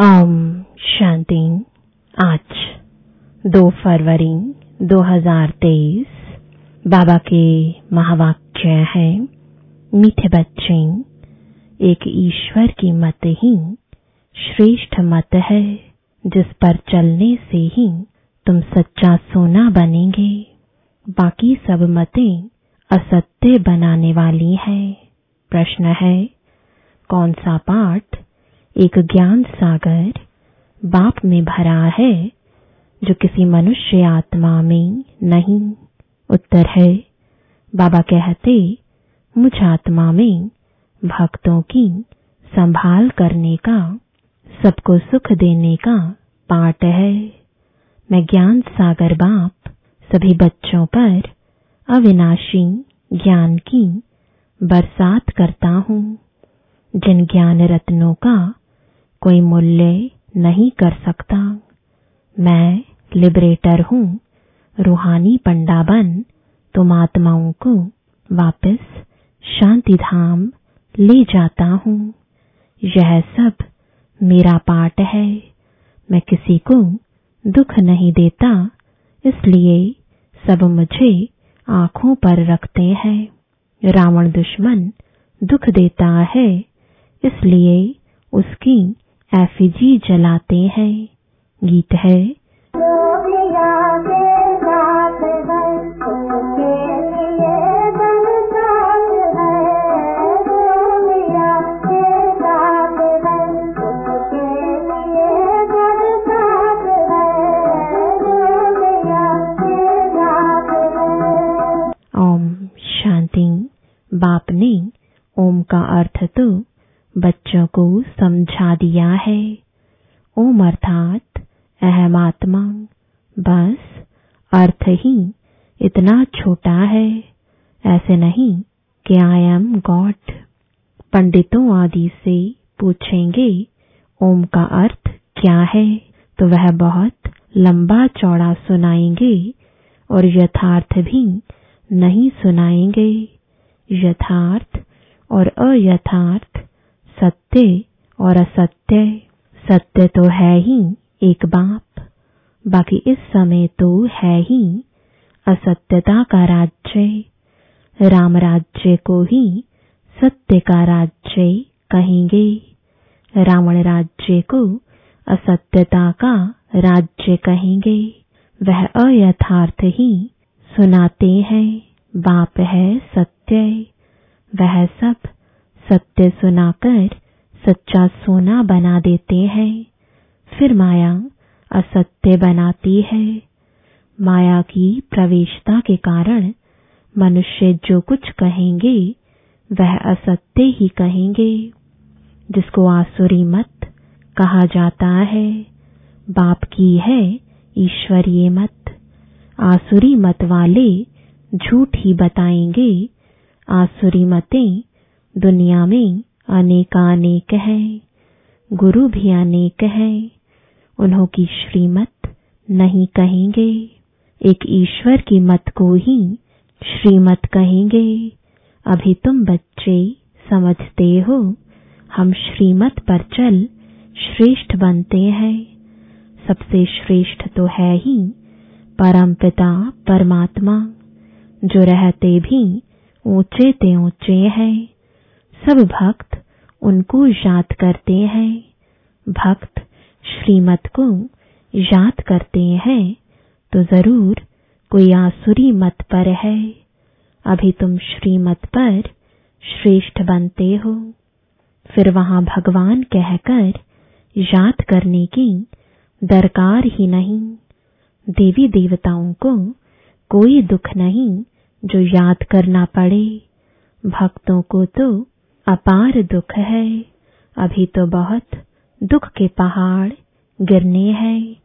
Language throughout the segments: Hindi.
ओम शांति आज 2 फरवरी 2023 बाबा के महावाक्य है, मीठे बच्चे, एक ईश्वर की मत ही श्रेष्ठ मत है, जिस पर चलने से ही तुम सच्चा सोना बनेंगे। बाकी सब मतें असत्य बनाने वाली है। प्रश्न है, कौन सा पाठ एक ज्ञान सागर बाप में भरा है, जो किसी मनुष्य आत्मा में नहीं। उत्तर है, बाबा कहते, मुझ आत्मा में भक्तों की संभाल करने का, सबको सुख देने का पाठ है। मैं ज्ञान सागर बाप, सभी बच्चों पर अविनाशी ज्ञान की बरसात करता हूँ। जिन ज्ञान रत्नों का कोई मूल्य नहीं कर सकता। मैं लिबरेटर हूँ, रूहानी पंडा बन। तुम आत्माओं को वापस शांति धाम ले जाता हूँ। यह सब मेरा पाठ है। मैं किसी को दुख नहीं देता, इसलिए सब मुझे आँखों पर रखते हैं। रावण दुश्मन दुख देता है, इसलिए उसकी एफिजी जलाते हैं। गीत है चौड़ा सुनाएँगे और यथार्थ भी नहीं सुनाएँगे। यथार्थ और अयथार्थ सत्य और असत्य, सत्य तो है ही एक बाप बाकी इस समय तो है ही असत्यता का राज्य। राम राज्य को ही सत्य का राज्य कहेंगे। रावण राज्य को असत्यता का राज्य कहेंगे। वह अयथार्थ ही सुनाते हैं। बाप है सत्य। वह सब सत्य सुनाकर सच्चा सोना बना देते हैं। फिर माया असत्य बनाती है। माया की प्रवेशता के कारण मनुष्य जो कुछ कहेंगे, वह असत्य ही कहेंगे। जिसको आसुरी मत कहा जाता है, बाप की है, ईश्वरीय मत। आसुरी मत वाले झूठ ही बताएँगे। आसुरी मतें दुनिया में अनेकानेक हैं, गुरु भी अनेक हैं। उन्हों की श्रीमत नहीं कहेंगे, एक ईश्वर की मत को ही श्रीमत कहेंगे। अभी तुम बच्चे समझते हो, हम श्रीमत पर चल श्रेष्ठ बनते हैं। सबसे श्रेष्ठ तो है ही परमपिता, परमात्मा, जो रहते भी ऊँचे ते ऊँचे हैं। सब भक्त उनको याद करते हैं। भक्त श्रीमत को याद करते हैं तो ज़रूर कोई आसुरी मत पर है। अभी तुम श्रीमत पर श्रेष्ठ बनते हो। फिर वहाँ भगवान कहकर याद करने की दरकार ही नहीं। देवी देवताओं को कोई दुख नहीं जो याद करना पड़े। भक्तों को तो अपार दुख है। अभी तो बहुत दुख के पहाड़ गिरने हैं।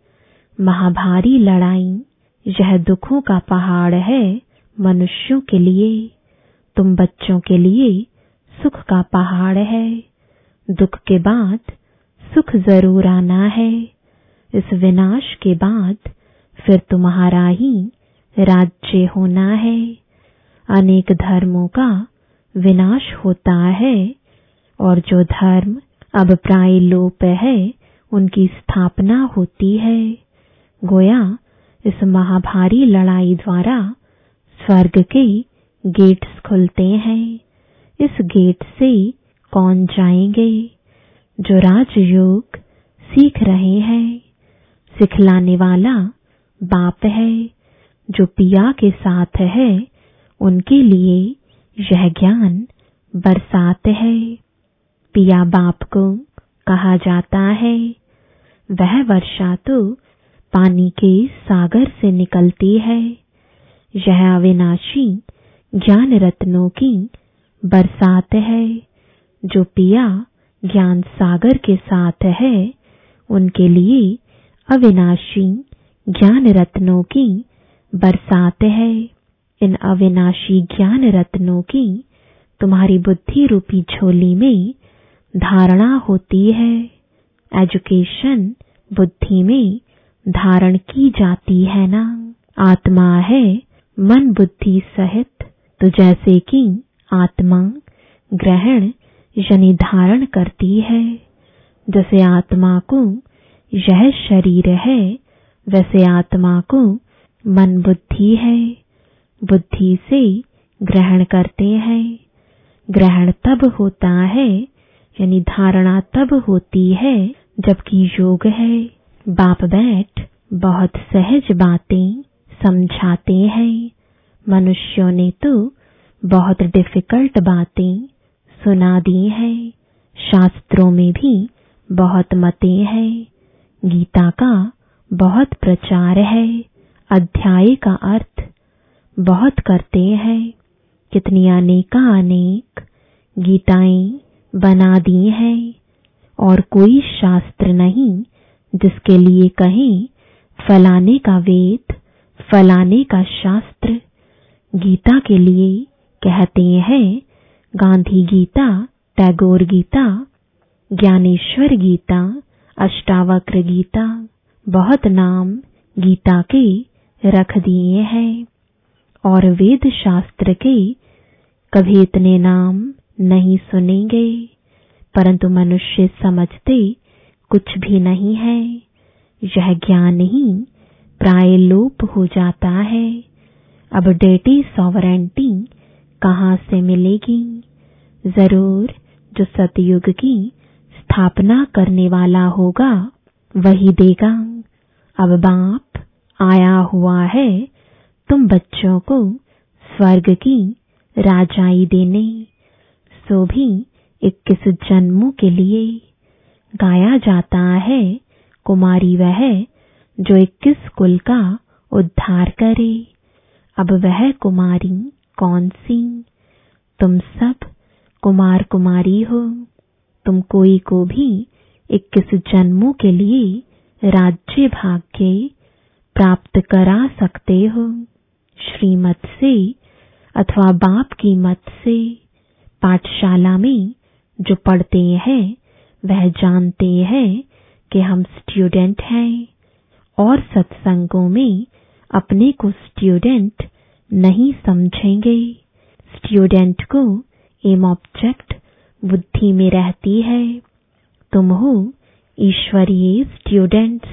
महाभारी लड़ाई यह दुखों का पहाड़ है मनुष्यों के लिए। तुम बच्चों के लिए सुख का पहाड़ है। दुख के बाद सुख ज़रूर आना है। इस विनाश के बाद फिर तुम्हारा ही राज्य होना है। अनेक धर्मों का विनाश होता है और जो धर्म अब प्राय लोप है, उनकी स्थापना होती है। गोया इस महाभारी लड़ाई द्वारा स्वर्ग के गेट्स खुलते हैं। इस गेट से कौन जाएँगे? जो राजयोग सीख रहे हैं। सिखलाने वाला बाप है, जो पिया के साथ है, उनके लिए यह ज्ञान बरसात है। पिया बाप को कहा जाता है, वह वर्षा तो पानी के सागर से निकलती है। यह अविनाशी ज्ञान रत्नों की बरसात है, जो पिया ज्ञान सागर के साथ है, उनके लिए अविनाशी ज्ञान रत्नों की बरसात है। इन अविनाशी ज्ञान रत्नों की तुम्हारी बुद्धि रूपी झोली में धारणा होती है। एजुकेशन बुद्धि में धारण की जाती है ना। आत्मा है, मन बुद्धि सहित तो जैसे कि आत्मा ग्रहण यानी धारण करती है। जैसे आत्मा को यह शरीर है, वैसे आत्मा को मन बुद्धि है। बुद्धि से ग्रहण करते हैं। ग्रहण तब होता है, यानी धारणा तब होती है, जबकि योग है। बाप बैठ बहुत सहज बातें समझाते हैं। मनुष्यों ने तो बहुत डिफ़िकल्ट बातें सुना दी हैं। शास्त्रों में भी बहुत मते हैं। गीता का बहुत प्रचार है। अध्याय का अर्थ, बहुत करते हैं। कितनी अनेका अनेक गीताएँ बना दी हैं। और कोई शास्त्र नहीं जिसके लिए कहें, फलाने का वेद, फलाने का शास्त्र गीता के लिए कहते हैं। गांधी गीता, टैगोर गीता, ज्ञानेश्वर गीता, अष्टावक्र गीता, बहुत नाम गीता के रख दिए हैं। और वेद शास्त्र के कभी इतने नाम नहीं सुनेंगे, परंतु मनुष्य समझते कुछ भी नहीं है। यह ज्ञान ही प्राय लोप हो जाता है। अब डेटी सॉवरेंटी कहाँ से मिलेगी? ज़रूर जो सतयुग की स्थापना करने वाला होगा, वही देगा। अब बाप आया हुआ है, तुम बच्चों को स्वर्ग की राजाई देने। सो भी इक्कीस जन्मों के लिए गाया जाता है, कुमारी वह जो इक्कीस कुल का उद्धार करे। अब वह कुमारी कौन सी? तुम सब कुमार कुमारी हो। तुम कोई को भी इक्कीस जन्मों के लिए राज्य भाग्य प्राप्त करा सकते हो। श्रीमत से अथवा बाप की मत से। पाठशाला में जो पढ़ते हैं, वह जानते हैं कि हम स्टूडेंट हैं और सत्संगों में अपने को स्टूडेंट नहीं समझेंगे। स्टूडेंट को एम ऑब्जेक्ट बुद्धि में रहती है। तुम हो ईश्वरीय स्टूडेंट्स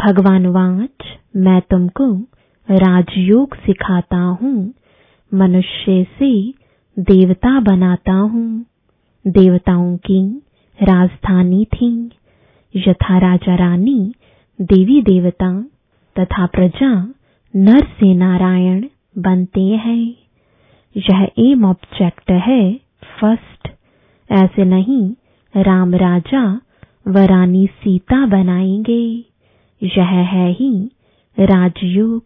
भगवान वाच, मैं तुमको राजयोग सिखाता हूँ। मनुष्य से देवता बनाता हूँ। देवताओं की राजधानी थी। यथा राजा रानी, देवी देवता तथा प्रजा नर से नारायण बनते हैं। यह एम ऑब्जेक्ट है। फ़र्स्ट ऐसे नहीं, राम राजा व रानी सीता बनाएँगे। यह है ही राजयोग।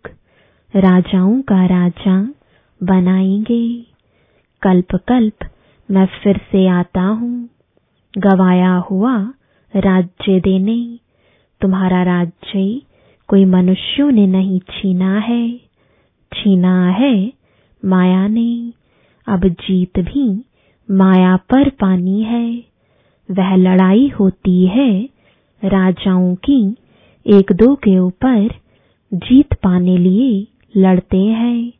राजाओं का राजा बनाएँगे। कल्प कल्प मैं फिर से आता हूँ। गवाया हुआ राज्य देने। तुम्हारा राज्य कोई मनुष्यों ने नहीं छीना है। छीना है, माया ने अब जीत भी माया पर पानी है। वह लड़ाई होती है, राजाओं की एक दो के ऊपर जीत पाने लिए लड़ते हैं।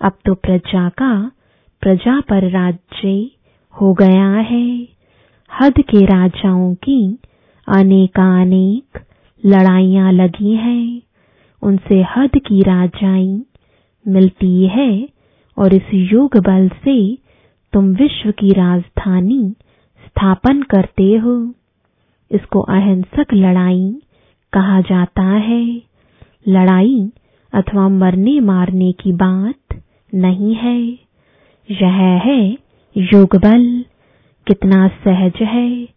अब तो प्रजा का, प्रजा पर राज्य हो गया है। हद के राजाओं की अनेकानेक लड़ाइयाँ लगी हैं। उनसे हद की राजाई मिलती है और इस योग बल से तुम विश्व की राजधानी स्थापन करते हो। इसको अहिंसक लड़ाई कहा जाता है। लड़ाई अथवा मरने मारने की बात नहीं है। यह है योग बल। कितना सहज है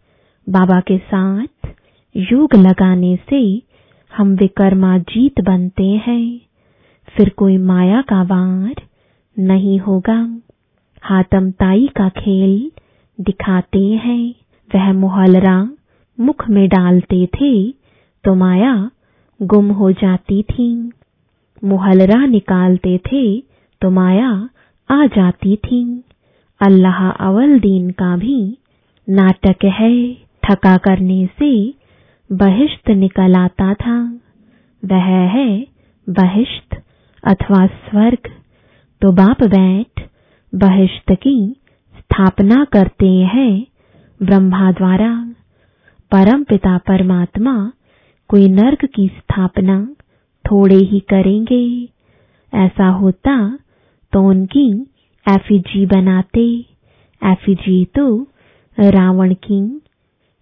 बाबा के साथ योग लगाने से हम विकर्मा जीत बनते हैं। फिर कोई माया का वार नहीं होगा। हाथम ताई का खेल दिखाते हैं। वह मोहलरा मुख में डालते थे तो माया गुम हो जाती थी। मुहलरा निकालते थे तो माया आ जाती थी। अल्लाह अवल दीन का भी नाटक है। थका करने से बहिश्त निकल आता था। वह है बहिश्त अथवा स्वर्ग तो बाप बैठ बहिश्त की स्थापना करते हैं ब्रह्मा द्वारा। परम पिता परमात्मा कोई नर्क की स्थापना थोड़े ही करेंगे। ऐसा होता तो उनकी एफिजी बनाते। एफिजी तो रावण की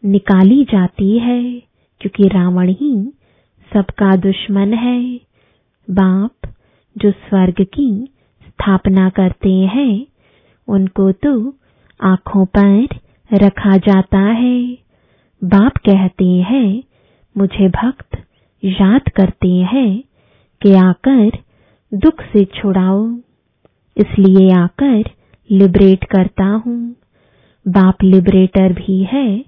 निकाली जाती है, क्योंकि रावण ही सबका दुश्मन है। बाप जो स्वर्ग की स्थापना करते हैं, उनको तो आँखों पर रखा जाता है। बाप कहते हैं, मुझे भक्त याद करते हैं कि आकर दुख से छुड़ाओ। इसलिए आकर लिबरेट करता हूँ। बाप लिबरेटर भी है,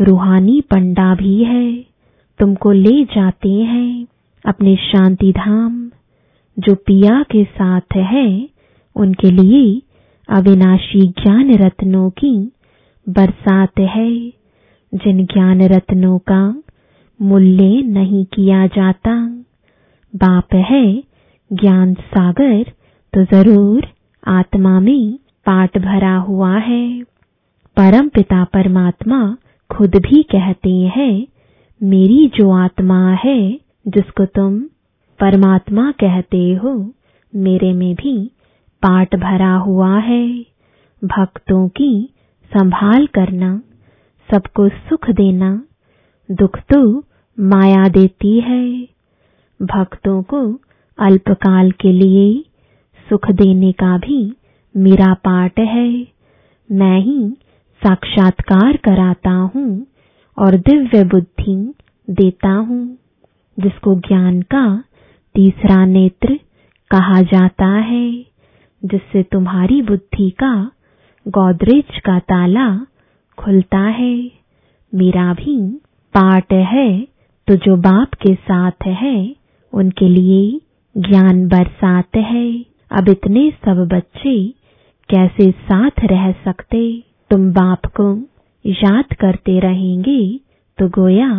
रूहानी पंडा भी है। तुमको ले जाते हैं अपने शांति धाम। जो पिया के साथ है, उनके लिए अविनाशी ज्ञान रत्नों की बरसात है, जिन ज्ञान रत्नों का मूल्य नहीं किया जाता। बाप है ज्ञान सागर तो ज़रूर आत्मा में पाट भरा हुआ है। परम पिता परमात्मा खुद भी कहते हैं, मेरी जो आत्मा है, जिसको तुम परमात्मा कहते हो, मेरे में भी पाट भरा हुआ है। भक्तों की संभाल करना, सबको सुख देना, दुख तो माया देती है। भक्तों को अल्पकाल के लिए सुख देने का भी मेरा पाठ है। मैं ही साक्षात्कार कराता हूँ और दिव्य बुद्धि देता हूँ, जिसको ज्ञान का तीसरा नेत्र कहा जाता है, जिससे तुम्हारी बुद्धि का गोदरेज का ताला खुलता है। मेरा भी पाठ है तो जो बाप के साथ है, उनके लिए ज्ञान बरसात है। अब इतने सब बच्चे कैसे साथ रह सकते? तुम बाप को याद करते रहेंगे तो गोया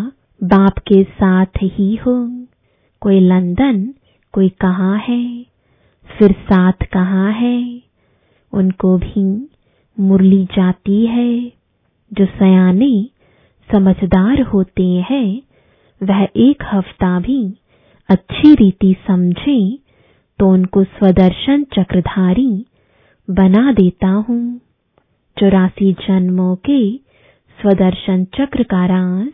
बाप के साथ ही हो। कोई लंदन, कोई कहाँ है? फिर साथ कहाँ है? उनको भी मुरली जाती है। जो सयाने समझदार होते हैं, वह एक हफ़्ता भी अच्छी रीति समझे तो उनको स्वदर्शन चक्रधारी बना देता हूँ। चौरासी जन्मों के स्वदर्शन चक्र का राज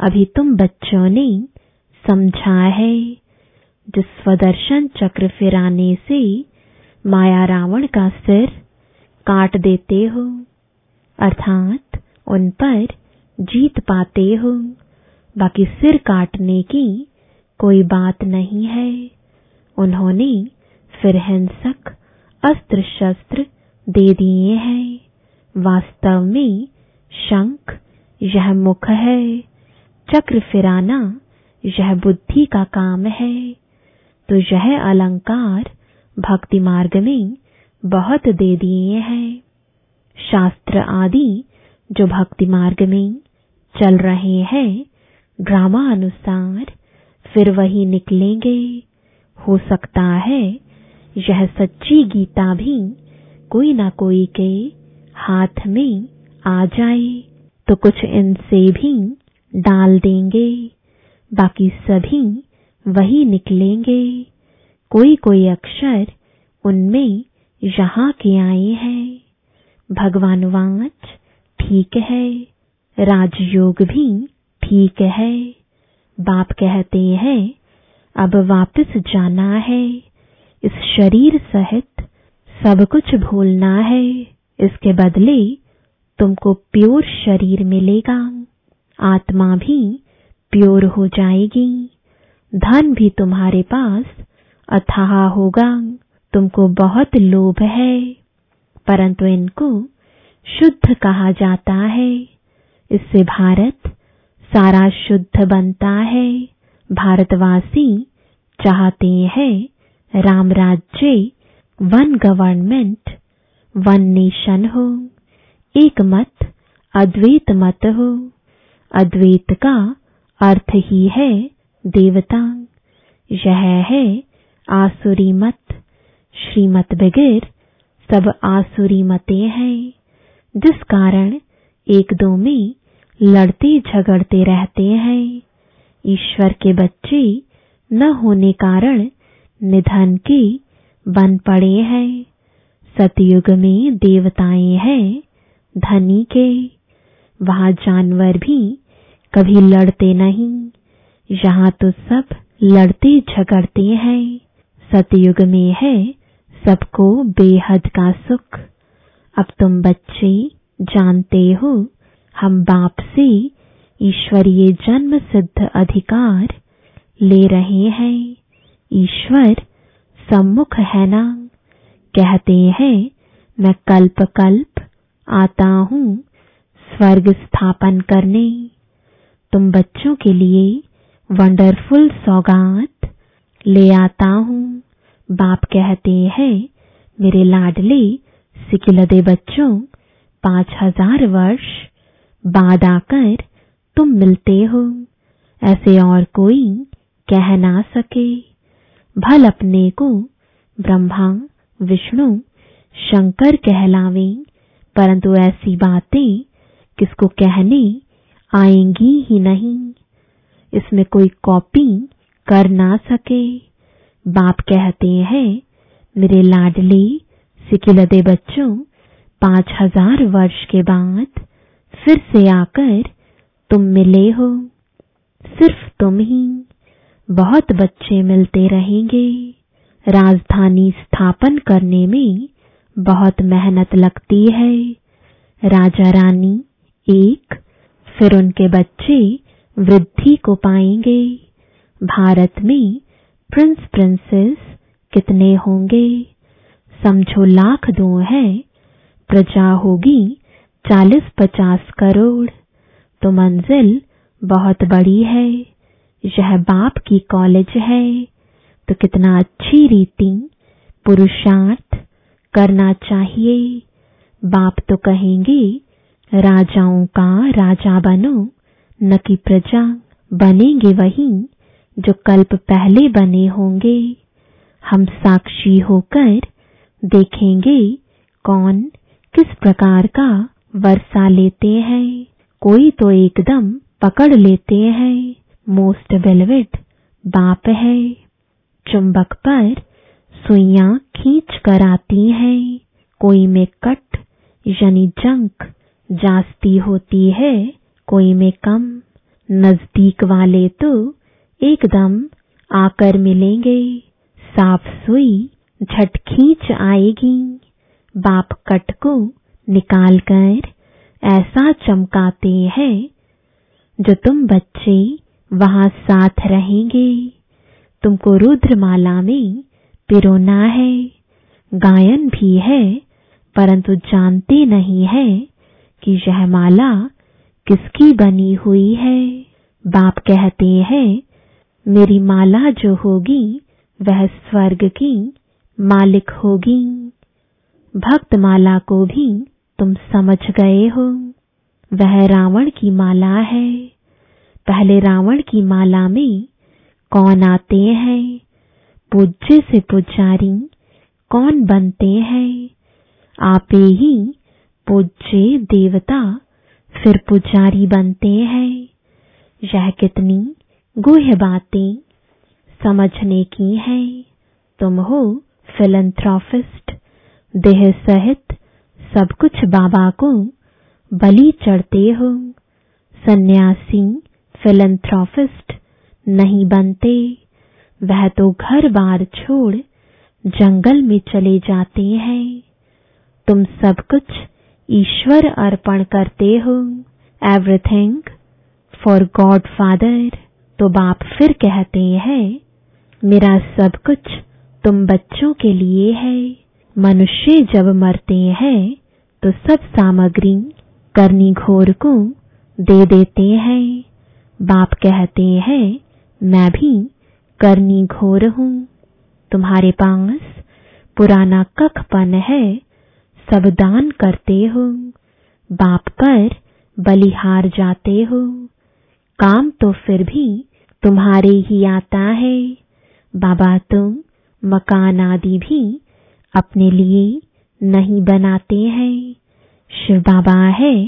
अभी तुम बच्चों ने समझा है जिस स्वदर्शन चक्र फिराने से माया रावण का सिर काट देते हो, अर्थात उन पर जीत पाते हो। बाकी सिर काटने की कोई बात नहीं है। उन्होंने फिर हिंसक अस्त्र शस्त्र दे दिए हैं। वास्तव में शंख यह मुख है। चक्र फिराना यह बुद्धि का काम है। तो यह अलंकार भक्ति मार्ग में बहुत दे दिए हैं। शास्त्र आदि जो भक्ति मार्ग में चल रहे हैं ड्रामा अनुसार फिर वही निकलेंगे। हो सकता है यह सच्ची गीता भी कोई ना कोई के हाथ में आ जाए। तो कुछ इनसे भी डाल देंगे। बाकी सभी वही निकलेंगे। कोई कोई अक्षर उनमें यहाँ के आए हैं। भगवान वाच ठीक है, राजयोग भी ठीक है। बाप कहते हैं, अब वापस जाना है। इस शरीर सहित सब कुछ भूलना है। इसके बदले तुमको प्योर शरीर मिलेगा। आत्मा भी प्योर हो जाएगी। धन भी तुम्हारे पास, अथाह होगा, तुमको बहुत लोभ है। परंतु इनको शुद्ध कहा जाता है। इससे भारत सारा शुद्ध बनता है। भारतवासी चाहते हैं राम राज्य, वन गवर्नमेंट, वन नेशन हो, एक मत, अद्वैत मत हो। अद्वैत का अर्थ ही है देवता यह है आसुरी मत। श्रीमत बगैर, सब आसुरी मते हैं। जिस कारण एक दो में लड़ते झगड़ते रहते हैं। ईश्वर के बच्चे न होने कारण निधन के बन पड़े हैं। सतयुग में देवताएँ हैं धनी के। वहाँ जानवर भी कभी लड़ते नहीं। यहाँ तो सब लड़ते झगड़ते हैं। सतयुग में है सबको बेहद का सुख। अब तुम बच्चे जानते हो, हम बाप से ईश्वरीय जन्म सिद्ध अधिकार ले रहे हैं। ईश्वर सम्मुख है ना। कहते हैं, मैं कल्प कल्प आता हूँ स्वर्ग स्थापन करने। तुम बच्चों के लिए वंडरफुल सौगात ले आता हूँ। बाप कहते हैं, मेरे लाडले सिकिलदे बच्चों, पाँच हज़ार वर्ष बाद आकर तुम मिलते हो। ऐसे और कोई कह ना सके। भल अपने को ब्रह्मा, विष्णु, शंकर कहलावे, परंतु ऐसी बातें किसको कहने आएँगी ही नहीं। इसमें कोई कॉपी कर ना सके। बाप कहते हैं, मेरे लाडले, सिकिलदे बच्चों, पाँच हज़ार वर्ष के बाद फिर से आकर तुम मिले हो। सिर्फ़ तुम ही। बहुत बच्चे मिलते रहेंगे। राजधानी स्थापन करने में बहुत मेहनत लगती है। राजा रानी एक फिर उनके बच्चे वृद्धि को पाएँगे। भारत में प्रिंस प्रिंसेस कितने होंगे? समझो लाख दो है। प्रजा होगी चालीस पचास करोड़। तो मंजिल बहुत बड़ी है। यह बाप की कॉलेज है। तो कितना अच्छी रीति पुरुषार्थ करना चाहिए। बाप तो कहेंगे राजाओं का राजा बनो, न कि प्रजा बनेंगे वही, जो कल्प पहले बने होंगे। हम साक्षी होकर देखेंगे कौन किस प्रकार का वर्षा लेते हैं। कोई तो एकदम पकड़ लेते हैं। मोस्ट वेलवेट बाप है। चुंबक पर सुइयाँ खींच कर आती हैं। कोई में कट, यानी जंक जास्ती होती है, कोई में कम। नज़दीक वाले तो एकदम आकर मिलेंगे। साफ़ सुई, झट खींच आएगी। बाप कट को निकाल कर ऐसा चमकाते हैं, जो तुम बच्चे वहाँ साथ रहेंगे। तुमको रुद्रमाला में पिरोना है। गायन भी है, परंतु जानते नहीं है कि यह माला किसकी बनी हुई है? बाप कहते हैं, मेरी माला जो होगी, वह स्वर्ग की मालिक होगी। भक्त माला को भी तुम समझ गए हो। वह रावण की माला है। पहले रावण की माला में कौन आते हैं? पूज्य से पुजारी कौन बनते हैं? आपे ही पूज्य देवता फिर पुजारी बनते हैं। यह कितनी गुह्य बातें समझने की है। तुम हो फिलंथ्रॉफिस्ट देह सहित सब कुछ बाबा को बलि चढ़ते हो। सन्यासी फिलंथ्रॉफिस्ट नहीं बनते। वह तो घर बार छोड़ जंगल में चले जाते हैं। तुम सब कुछ ईश्वर अर्पण करते हो। एवरीथिंग फॉर गॉड फादर तो बाप फिर कहते हैं, मेरा सब कुछ तुम बच्चों के लिए है। मनुष्य जब मरते हैं तो सब सामग्री करनी घोर को दे देते हैं। बाप कहते हैं, मैं भी करनी घोर हूँ। तुम्हारे पास पुराना कखपन है सब दान करते हो। बाप पर बलिहार जाते हो। काम तो फिर भी तुम्हारे ही आता है। बाबा तुम मकान आदि भी अपने लिए नहीं बनाते हैं। शिव बाबा है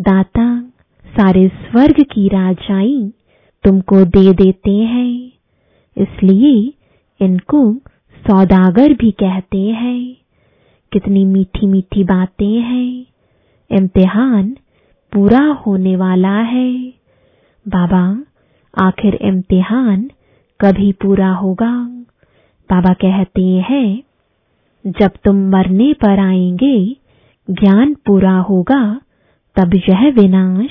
दाता, सारे स्वर्ग की राजाई तुमको दे देते हैं। इसलिए इनको सौदागर भी कहते हैं। कितनी मीठी मीठी बातें हैं। इम्तिहान पूरा होने वाला है। बाबा, आखिर इम्तिहान कभी पूरा होगा? बाबा कहते हैं, जब तुम मरने पर आएँगे, ज्ञान पूरा होगा, तब यह विनाश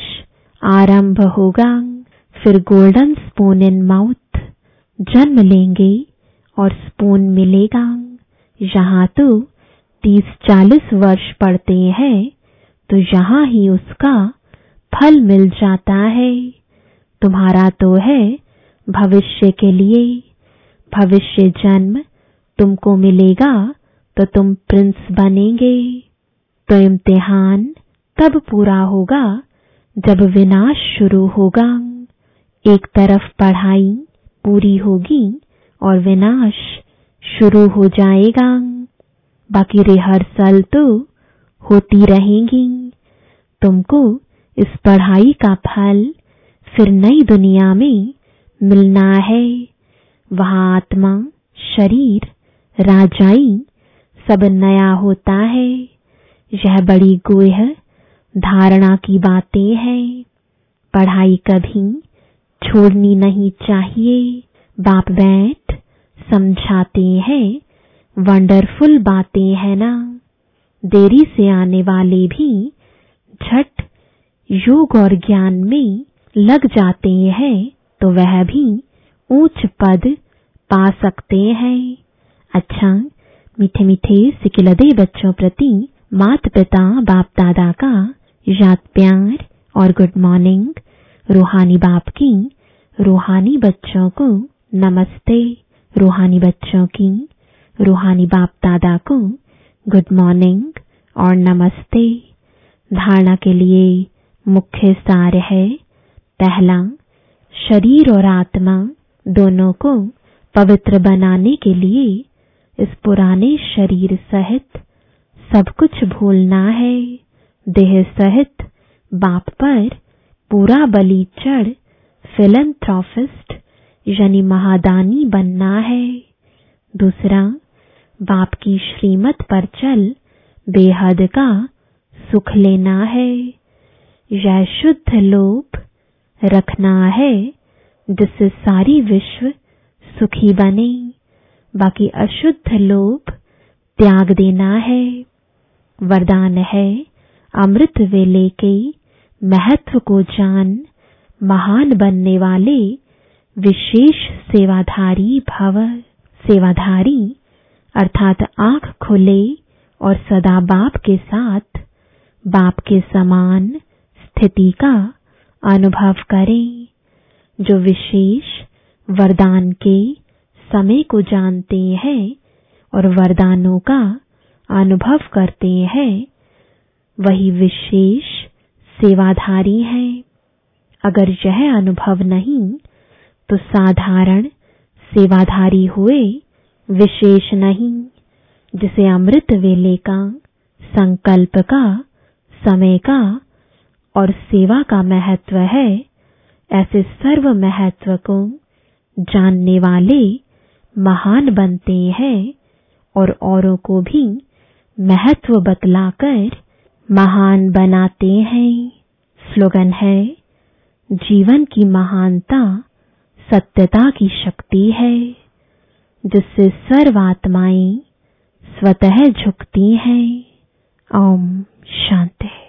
आरंभ होगा। फिर गोल्डन स्पून इन माउथ जन्म लेंगे और स्पून मिलेगा। यहाँ तो तीस चालीस वर्ष पढ़ते हैं तो यहाँ ही उसका फल मिल जाता है। तुम्हारा तो है भविष्य के लिए। भविष्य जन्म तुमको मिलेगा तो तुम प्रिंस बनेंगे। तो इम्तिहान तब पूरा होगा, जब विनाश शुरू होगा। एक तरफ़ पढ़ाई पूरी होगी और विनाश शुरू हो जाएगा। बाकी रिहर्सल तो होती रहेगी। तुमको इस पढ़ाई का फल फिर नई दुनिया में मिलना है। वहाँ आत्मा, शरीर, राजाई सब नया होता है। यह बड़ी गुह धारणा की बातें हैं। पढ़ाई कभी छोड़नी नहीं चाहिए। बाप बैठ समझाते हैं वंडरफुल बातें है ना। देरी से आने वाले भी झट योग और ज्ञान में लग जाते हैं तो वह भी ऊंच पद पा सकते हैं। अच्छा मीठे मीठे सिकिलदे बच्चों प्रति मात पिता बाप दादा का याद प्यार और गुड मॉर्निंग। रूहानी बाप की, रूहानी बच्चों को नमस्ते। रूहानी बच्चों की रूहानी बाप दादा को गुड मॉर्निंग और नमस्ते। धारणा के लिए मुख्य सार है, पहला, शरीर और आत्मा दोनों को पवित्र बनाने के लिए इस पुराने शरीर सहित सब कुछ भूलना है। देह सहित बाप पर पूरा बलि चढ़ फिलंथ्रॉफिस्ट यानी महादानी बनना है। दूसरा बाप की श्रीमत पर चल, बेहद का सुख लेना है। यह शुद्ध लोभ रखना है जिससे सारी विश्व सुखी बने। बाकी अशुद्ध लोभ त्याग देना है। वरदान है अमृत वेले के महत्व को जान, महान बनने वाले विशेष सेवाधारी भव, सेवाधारी अर्थात आँख खुले और सदा बाप के साथ, बाप के समान स्थिति का अनुभव करें, जो विशेष वरदान के समय को जानते हैं और वरदानों का अनुभव करते हैं। वही विशेष सेवाधारी है। अगर यह अनुभव नहीं तो साधारण सेवाधारी हुए विशेष नहीं, जिसे अमृत वेले का, संकल्प का, समय का और सेवा का महत्व है, ऐसे सर्व महत्व को जानने वाले महान बनते हैं और औरों को भी महत्व बतलाकर महान बनाते हैं। स्लोगन है, जीवन की महानता सत्यता की शक्ति है। जिससे सर्वात्माएँ स्वतः झुकती हैं। ओम शांति।